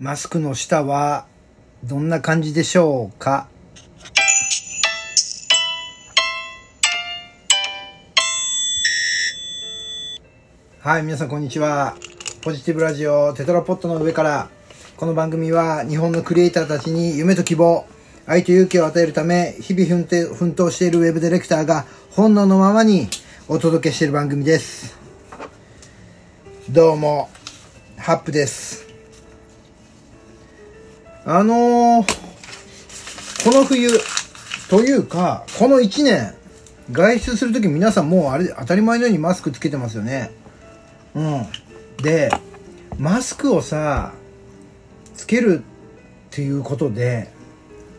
マスクの下はどんな感じでしょうか？はい、皆さんこんにちは。ポジティブラジオテトラポットの上から、この番組は日本のクリエイターたちに夢と希望、愛と勇気を与えるため、日々奮闘奮闘しているウェブディレクターが本能のままにお届けしている番組です。どうも、ハップです。あのー、この冬、というか、この1年、外出するとき皆さんもうあれ、当たり前のようにマスクつけてますよね。うん。で、マスクをさ、つけるっていうことで、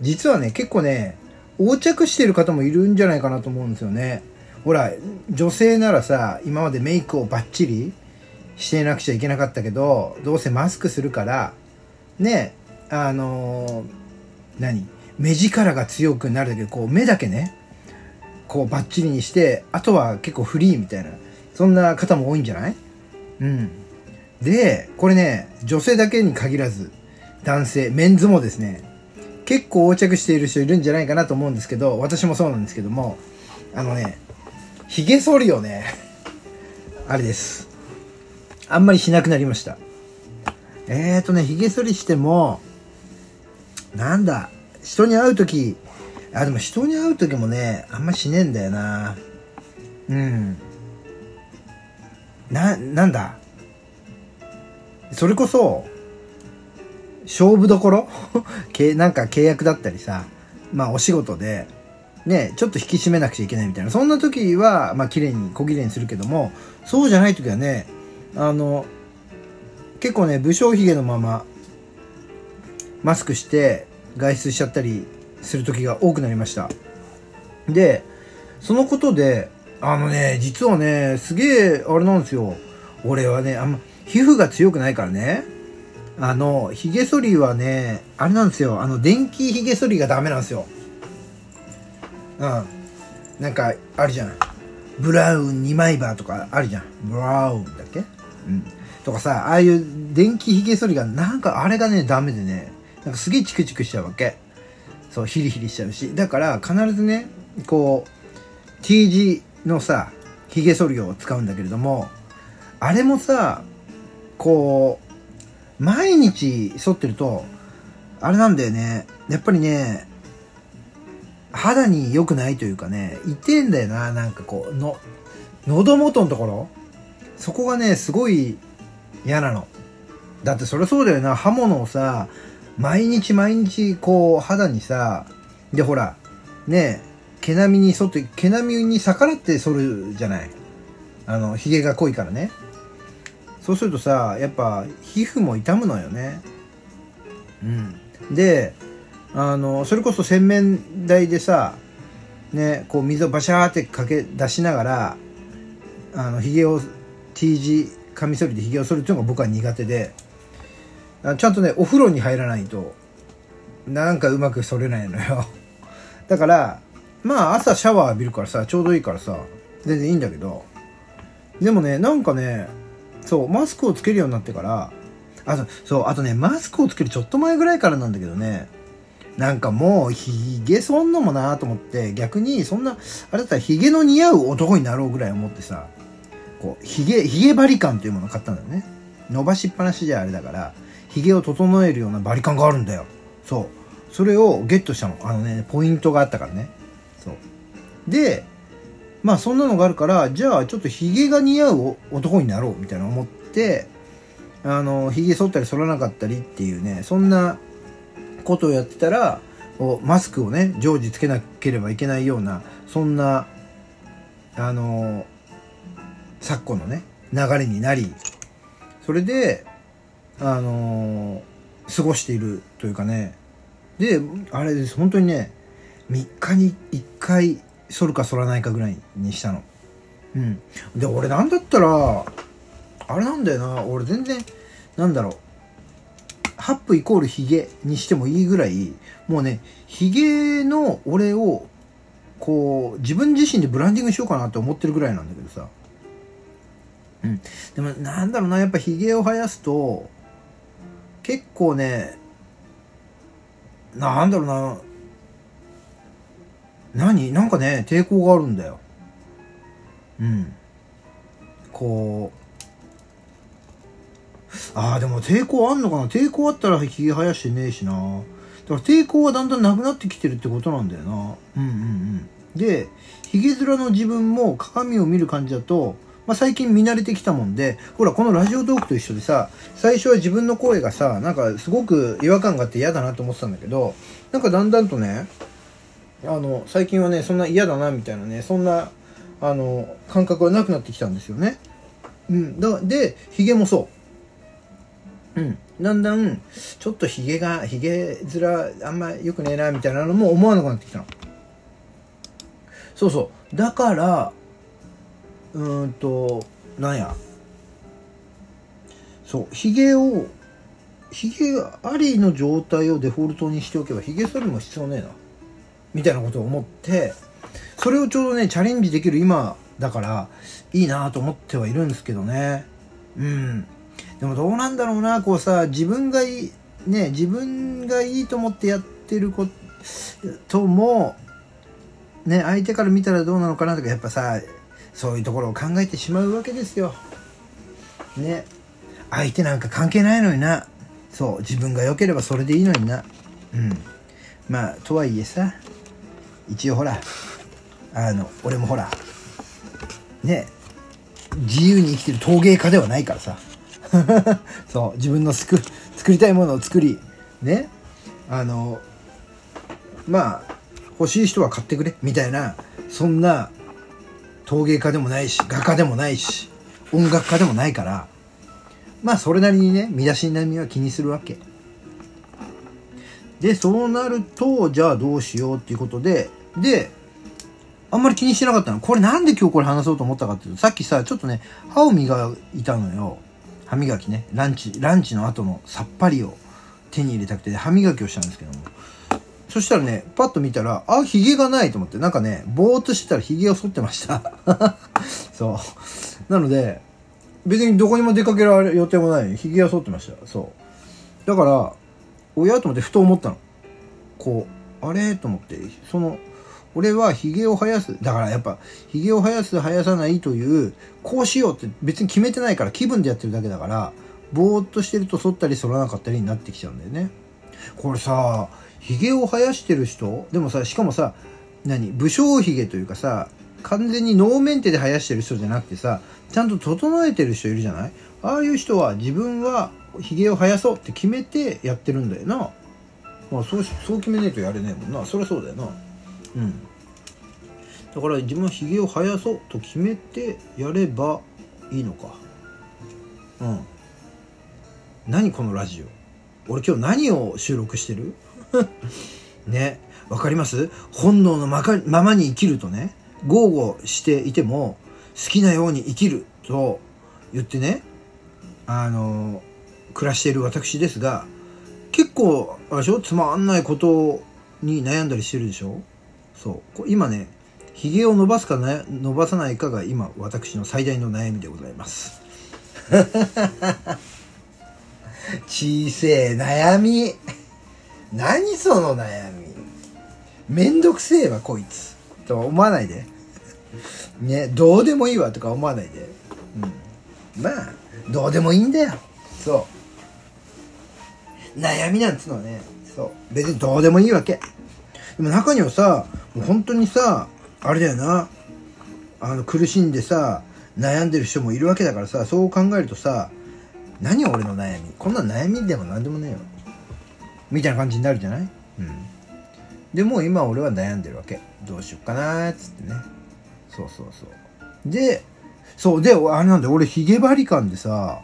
実はね、結構ね、横着してる方もいるんじゃないかなと思うんですよね。ほら、女性ならさ、今までメイクをバッチリしてなくちゃいけなかったけど、どうせマスクするから、ね、あのー何？目力が強くなるだけ、こう目だけね、こうバッチリにして、あとは結構フリーみたいな、そんな方も多いんじゃない？うん。で、これね、女性だけに限らず、男性、メンズもですね、結構横着している人いるんじゃないかなと思うんですけど、私もそうなんですけども、あのね、髭剃りをね、あれです。あんまりしなくなりました。えーとね、髭剃りしても、なんだ、人に会うとき、あ、でも人に会うときもね、あんましねえんだよな。うん。な、なんだ。それこそ、勝負どころ？けなんか契約だったりさ、まあお仕事で、ね、ちょっと引き締めなくちゃいけないみたいな。そんな時は、まあ綺麗に、小綺麗にするけども、そうじゃない時はね、あの、結構ね、武将髭のまま、マスクして外出しちゃったりする時が多くなりました。で、そのことで、あのね、実はね、すげえ、あれなんですよ。俺はね、あんま、皮膚が強くないからね。あの、髭剃りはね、あれなんですよ。あの、電気髭剃りがダメなんですよ。うん。なんか、あるじゃん。ブラウン2枚刃とかあるじゃん。ブラウンだっけ？うん。とかさ、ああいう電気髭剃りが、なんかあれがね、ダメでね、なんかすげえチクチクしちゃうわけ。そう、ヒリヒリしちゃうし。だから、必ずね、こう、T 字のさ、髭剃りを使うんだけれども、あれもさ、こう、毎日剃ってると、あれなんだよね。やっぱりね、肌に良くないというかね、痛えんだよな、なんかこう、の、喉元のところそこがね、すごい嫌なの。だってそりゃそうだよな、刃物をさ、毎日毎日こう肌にさ、でほら、ね毛並みに沿って、毛並みに逆らって剃るじゃない。あの、髭が濃いからね。そうするとさ、やっぱ皮膚も痛むのよね。うん。で、あの、それこそ洗面台でさ、ね、こう水をバシャーってかけ出しながら、あの、髭を T 字、カミソリで髭を剃るっていうのが僕は苦手で、ちゃんとね、お風呂に入らないと、なんかうまく剃れないのよ。だから、まあ朝シャワー浴びるからさ、ちょうどいいからさ、全然いいんだけど、でもね、なんかね、そう、マスクをつけるようになってから、あと、そう、あとね、マスクをつけるちょっと前ぐらいからなんだけどね、なんかもう、ヒゲそんのもなと思って、逆に、そんな、あれだったらヒゲの似合う男になろうぐらい思ってさ、こう、ヒゲ、ヒゲバリカンというものを買ったんだよね。伸ばしっぱなしじゃあれだから、ヒゲを整えるようなバリカンがあるんだよ。そう。それをゲットしたの。あのね、ポイントがあったからね。そう。で、まあそんなのがあるから、じゃあちょっとヒゲが似合う男になろうみたいな思って、あの、ヒゲ剃ったり剃らなかったりっていうね、そんなことをやってたら、こうマスクをね、常時つけなければいけないような、そんな、あの、昨今のね、流れになり、それで、あの過ごしているというかね、で、あれです、本当にね、3日に1回剃るか剃らないかぐらいにしたの。うん。で、俺なんだったら、あれなんだよな、俺全然、なんだろう、ハップイコールヒゲにしてもいいぐらい、もうね、ヒゲの俺を、こう、自分自身でブランディングしようかなって思ってるぐらいなんだけどさ。うん。でも、なんだろうな、やっぱヒゲを生やすと、結構ねなんだろうな。何？なんかね抵抗があるんだよ。うん。こう。ああでも抵抗あんのかな？抵抗あったらひげ生やしてねえしな。だから抵抗はだんだんなくなってきてるってことなんだよな。うんうんうん。でひげ面の自分も鏡を見る感じだとまあ、最近見慣れてきたもんで、ほら、このラジオトークと一緒でさ、最初は自分の声がさ、なんかすごく違和感があって嫌だなと思ってたんだけど、なんかだんだんとね、あの、最近はね、そんな嫌だなみたいなね、そんな、あの、感覚はなくなってきたんですよね。うん。だで、髭もそう。うん。だんだん、ちょっと髭が、髭面あんま良くねえな、みたいなのも思わなくなってきたの。そうそう。だから、うんとなんや。そうヒゲをヒゲありの状態をデフォルトにしておけばヒゲ剃りも必要ねえな。みたいなことを思ってそれをちょうどねチャレンジできる今だからいいなと思ってはいるんですけどね。うん。でもどうなんだろうなこうさ自分がいいね自分がいいと思ってやってることもね相手から見たらどうなのかなとかやっぱさそういうところを考えてしまうわけですよ。ね。相手なんか関係ないのにな。そう、自分が良ければそれでいいのにな。うん。まあ、とはいえさ、一応ほら、あの、俺もほら、ね、自由に生きてる陶芸家ではないからさ。そう、自分の作作りたいものを作り、ね、あの、まあ、欲しい人は買ってくれ、みたいな、そんな陶芸家でもないし画家でもないし音楽家でもないからまあそれなりにね身だしなみは気にするわけ。でそうなるとじゃあどうしようっていうことでであんまり気にしてなかったの。これなんで今日これ話そうと思ったかっていうとさっきさちょっとね歯を磨いたのよ。歯磨きね。ランチランチの後のさっぱりを手に入れたくて歯磨きをしたんですけども。そしたらね、パッと見たら、あ、髭がないと思って、なんかね、ぼーっとしてたら髭を剃ってました。そう。なので、別にどこにも出かけられる予定もないのに、髭を剃ってました。そう。だから、おや？と思ってふと思ったの。こう、あれ？と思って、その、俺は髭を生やす。だからやっぱ、髭を生やす、生やさないという、こうしようって別に決めてないから気分でやってるだけだから、ぼーっとしてると剃ったり剃らなかったりになってきちゃうんだよね。これさ、髭を生やしてる人？でもさしかもさ何？武将髭というかさ完全にノーメンテで生やしてる人じゃなくてさちゃんと整えてる人いるじゃない？ああいう人は自分は髭を生やそうって決めてやってるんだよな。まあそうそう決めねえとやれねえもんな。そりゃそうだよな。うん。だから自分は髭を生やそうと決めてやればいいのか。うん。何このラジオ？俺今日何を収録してる？ねわかります？本能のまままに生きるとね豪語していても好きなように生きると言ってねあの暮らしている私ですが結構あれでしょ？つまんないことに悩んだりしてるでしょ？そう。今ね髭を伸ばすか、ね、伸ばさないかが今私の最大の悩みでございます。小せえ悩み。何その悩み。めんどくせえわこいつ。とは思わないで。ねどうでもいいわとか思わないで。うん。まあどうでもいいんだよ。そう。悩みなんつうのはね。そう。別にどうでもいいわけ。でも中にはさもう本当にさあれだよな。あの苦しんでさ悩んでる人もいるわけだからさそう考えるとさ何俺の悩み？こんな悩みでも何でもねえよ。みたいな感じになるじゃない？うん。でも今俺は悩んでるわけ。どうしよっかなー。っつってね。そうそうそう。でそうであれなんで俺ヒゲバリカンでさ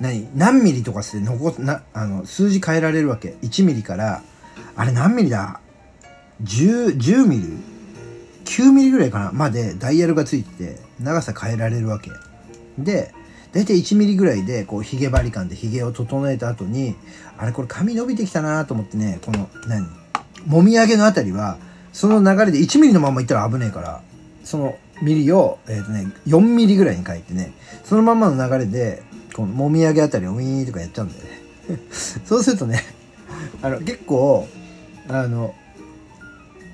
何？何ミリとかして残なあの数字変えられるわけ。1ミリからあれ何ミリだ？10, 10ミリ？9ミリぐらいかな。までダイヤルがついてて長さ変えられるわけ。で大体1ミリぐらいで、こう、髭張り感で髭を整えた後に、あれこれ髪伸びてきたなと思ってね、この、何もみあげのあたりは、その流れで1ミリのままいったら危ねえから、そのミリを、えっ、ー、とね、4ミリぐらいに書いてね、そのままの流れで、このもみあげあたりをウィーンとかやっちゃうんだよね。そうするとねあの結構あの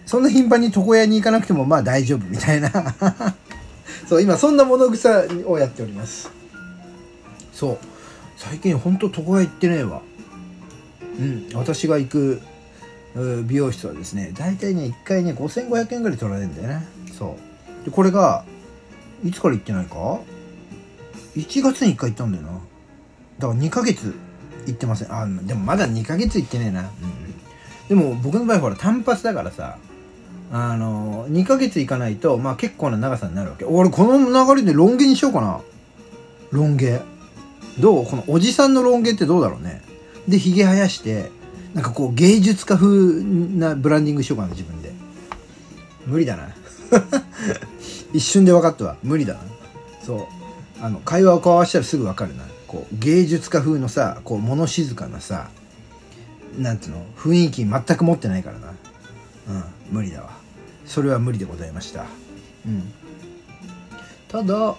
そんな頻繁に床屋に行かなくてもまあ大丈夫みたいな そう今そんな物草をやっておりますそう。最近ほんと床屋行ってねえわ。うん私が行く美容室はですね大体ね1回ね5500円ぐらい取られるんだよね。そう。でこれがいつから行ってないか？1月に1回行ったんだよな。だから2ヶ月行ってません。あでもまだ2ヶ月行ってねえな。うんでも僕の場合ほら単発だからさあの2ヶ月行かないとまあ結構な長さになるわけ。俺この流れでロン毛にしようかな。ロン毛。どう？このおじさんのロン毛ってどうだろうね。でひげ生やしてなんかこう芸術家風なブランディングしようかな自分で。無理だな。一瞬で分かったわ。無理だな。そう。あの会話を交わしたらすぐ分かるな。こう芸術家風のさこう物静かなさなんていうの？雰囲気全く持ってないからな。うん。無理だわ。それは無理でございました。うん。ただ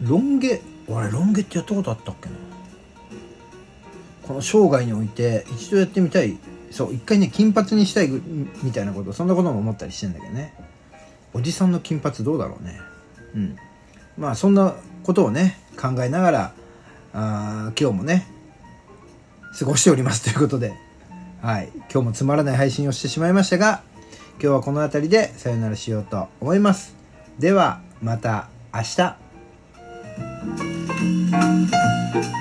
ロン毛俺ロン毛ってやったことあったっけな？この生涯において一度やってみたいそう一回ね金髪にしたいみたいなことそんなことも思ったりしてんだけどね。おじさんの金髪どうだろうね。うん。まあそんなことをね考えながらあ今日もね過ごしておりますということで。はい。今日もつまらない配信をしてしまいましたが今日はこの辺りでさよならしようと思います。ではまた明日。Thank you.